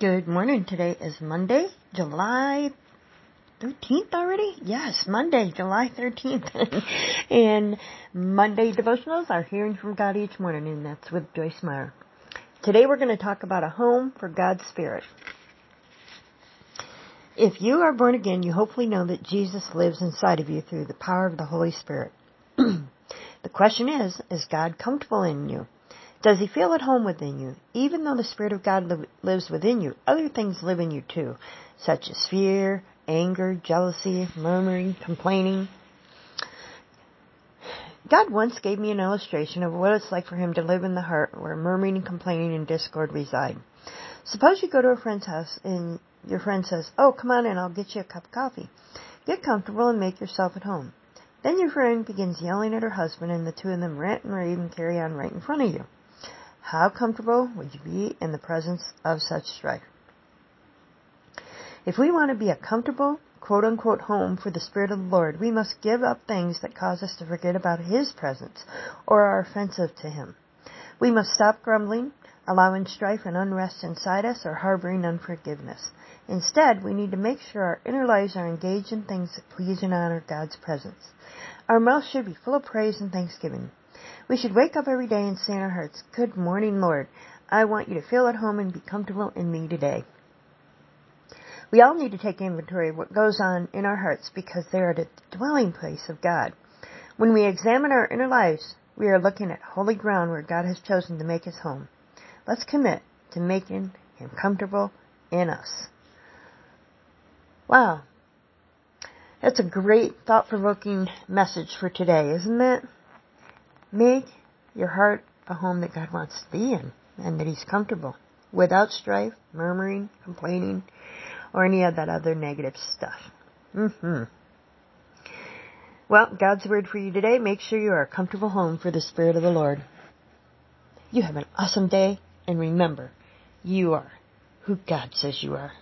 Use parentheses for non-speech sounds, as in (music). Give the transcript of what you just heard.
Good morning. Today is Monday, July 13th already? Yes, Monday, July 13th. (laughs) and Monday devotionals are hearing from God each morning, and that's with Joyce Meyer. Today we're going to talk about a home for God's Spirit. If you are born again, you hopefully know that Jesus lives inside of you through the power of the Holy Spirit. (clears throat) the question is, is God comfortable in you? Does he feel at home within you? Even though the Spirit of God li- lives within you, other things live in you too, such as fear, anger, jealousy, murmuring, complaining. God once gave me an illustration of what it's like for him to live in the heart where murmuring and complaining and discord reside. Suppose you go to a friend's house and your friend says, Oh, come on in, I'll get you a cup of coffee. Get comfortable and make yourself at home. Then your friend begins yelling at her husband and the two of them rant and rave and carry on right in front of you. How comfortable would you be in the presence of such strife? If we want to be a comfortable, quote unquote, home for the Spirit of the Lord, we must give up things that cause us to forget about His presence or are offensive to Him. We must stop grumbling, allowing strife and unrest inside us, or harboring unforgiveness. Instead, we need to make sure our inner lives are engaged in things that please and honor God's presence. Our mouth should be full of praise and thanksgiving. We should wake up every day and say in our hearts, Good morning, Lord. I want you to feel at home and be comfortable in me today. We all need to take inventory of what goes on in our hearts because they are the dwelling place of God. When we examine our inner lives, we are looking at holy ground where God has chosen to make his home. Let's commit to making him comfortable in us. Wow. That's a great thought provoking message for today, isn't it? Make your heart a home that God wants to be in and that He's comfortable without strife, murmuring, complaining, or any of that other negative stuff. Mm-hmm. Well, God's word for you today. Make sure you are a comfortable home for the Spirit of the Lord. You have an awesome day, and remember, you are who God says you are.